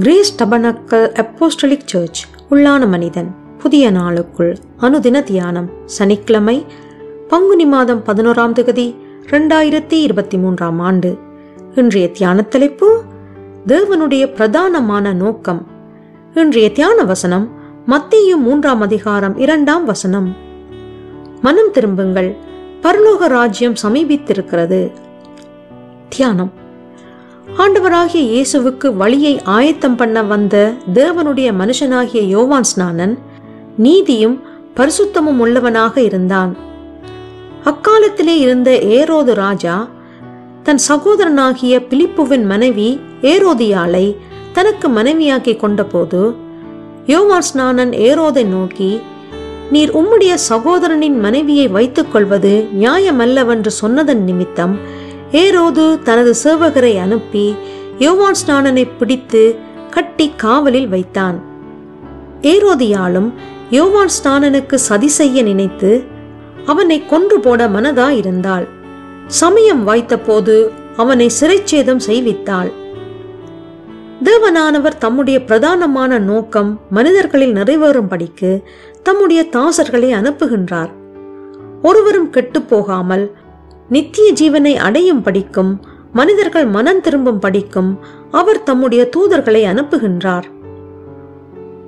Grace tabernacle apostolic search உள்ளான மனிதன். புதிய நாளுக்குள் அனுதின தியானம் சனிக்கிழமை பங்குனி மாதம் பதினோராம் தேதி ரெண்டாயிரத்தி இருபத்தி மூன்றாம் ஆண்டு. இன்றைய தியான தலைப்பு தேவனுடைய பிரதானமான நோக்கம். இன்றைய தியான வசனம் மத்திய மூன்றாம் அதிகாரம் இரண்டாம் வசனம். மனம் திரும்புங்கள் பரலோக ராஜ்யம் சமீபித்திருக்கிறது. தியானம். ஆண்டவராகிய இயேசுவுக்கு வழியை ஆயத்தம் பண்ண வந்த தேவனுடைய மனுஷனாகிய யோவான் ஸ்நானன் நீதியும் பரிசுத்தமும் உள்ளவனாக இருந்தான். அக்காலத்திலே இருந்த ஏரோது ராஜா தன் சகோதரனாகிய பிலிப்புவின் மனைவி ஏரோதியாளை தனக்கு மனைவியாக்கி கொண்டபோது யோவான் ஸ்நானன் ஏரோதை நோக்கி நீர் உம்முடைய சகோதரனின் மனைவியை வைத்துக் கொள்வது நியாயமல்லவென்று சொன்னதன் நிமித்தம் ஏரோது தனது சேவகரை அனுப்பி யோவான் ஸ்நானனை பிடித்து கட்டி காவலில் வைத்தான். ஏரோதியாலும் யோவான் ஸ்நானனுக்கு சதி செய்ய நினைத்து அவனை கொன்று போட மனதா இருந்தாள் சமயம் வாய்த்தபோது அவனை சிறைச்சேதம் செய்வித்தாள். தேவனானவர் தம்முடைய பிரதானமான நோக்கம் மனிதர்களில் நிறைவேறும்படிக்கு தம்முடைய தாசர்களை அனுப்புகின்றார். ஒருவரும் கெட்டுப்போகாமல் போகாமல் நித்திய ஜீவனை அடையும் படிக்கும் மனிதர்கள் மனம் திரும்பும் படிக்கும் அவர் தம்முடைய தூதர்களை அனுப்புகின்றார்.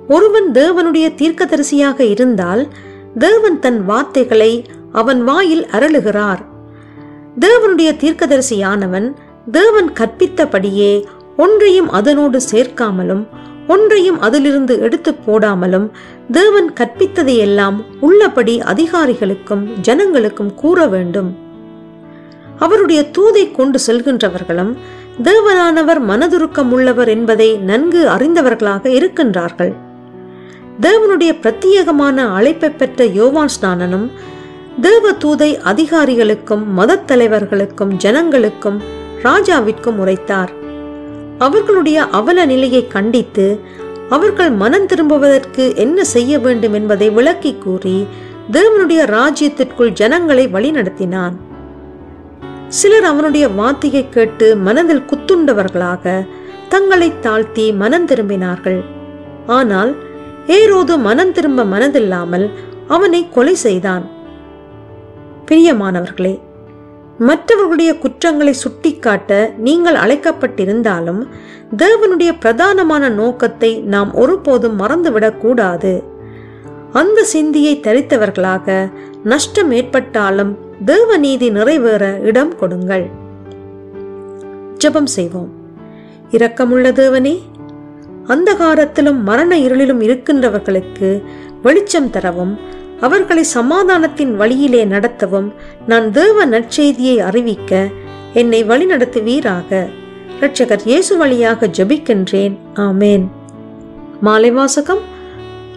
ஒருவன் தேவனுடைய தீர்க்கதரிசியாக இருந்தால் தேவன் தன் வார்த்தைகளை அவன் வாயில் அருளுகிறார். தேவனுடைய தீர்க்கதரிசியானவன் தேவன் கற்பித்தபடியே ஒன்றையும் அதனோடு சேர்க்காமலும் ஒன்றையும் அதிலிருந்து எடுத்து போடாமலும் தேவன் கற்பித்ததையெல்லாம் உள்ளபடி அதிகாரிகளுக்கும் ஜனங்களுக்கும் கூற வேண்டும் அவருடைய தூதை கொண்டு செல்கின்றவர்களும் தேவனானவர் மனதுருக்கம் உள்ளவர் என்பதை நன்கு அறிந்தவர்களாக இருக்கின்றார்கள். தேவனுடைய பிரத்யேகமான அழைப்பை பெற்ற யோவான் ஸ்நானனும் தேவ தூதை அதிகாரிகளுக்கும் மதத் தலைவர்களுக்கும் ஜனங்களுக்கும் ராஜாவிற்கும் உரைத்தார். அவர்களுடைய அவல நிலையை கண்டித்து அவர்கள் மனம் திரும்புவதற்கு என்ன செய்ய வேண்டும் என்பதை விளக்கி கூறி தேவனுடைய ராஜ்யத்திற்குள் ஜனங்களை வழிநடத்தினான். சிலர் அவனுடைய வார்த்தையை கேட்டு மனதில் குத்துண்டவர்களாக தங்களை தாழ்த்தி மனம் திரும்பினார்கள். ஆனால் ஏரோது மனம் திரும்ப மனதில்லாமல் அவனை கொலை செய்தான். பிரியமானவர்களே மற்றவர்களுடைய குற்றங்களை சுட்டிக்காட்ட நீங்கள் அழைக்கப்பட்டிருந்தாலும் தேவனுடைய பிரதானமான நோக்கத்தை நாம் ஒருபோதும் மறந்துவிடக் கூடாது அந்த சிந்தியை தரித்தவர்களாக நஷ்டம் ஏற்பட்டாலும் தேவ நீதி நிறைவேற இடம் கொடுங்கள். ஜெபம் செய்வோம். இரக்கமுள்ள தேவனே அந்தகாரத்திலும் மரண இருளிலும் இருக்கின்றவர்களுக்கு வெளிச்சம் தரவும் அவர்களை சமாதானத்தின் வழியிலே நடத்தவும் நான் தேவ நற்செய்தியை அறிவிக்க என்னை வழிநடத்துவீராக. இரட்சகர் இயேசு வழியாக ஜெபிக்கின்றேன். ஆமேன். மாலை வாசகம்.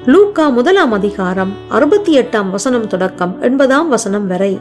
லூக்கா முதலாம் அதிகாரம் அறுபத்தி எட்டாம் வசனம் தொடக்கம் எண்பதாம் வசனம் வரை.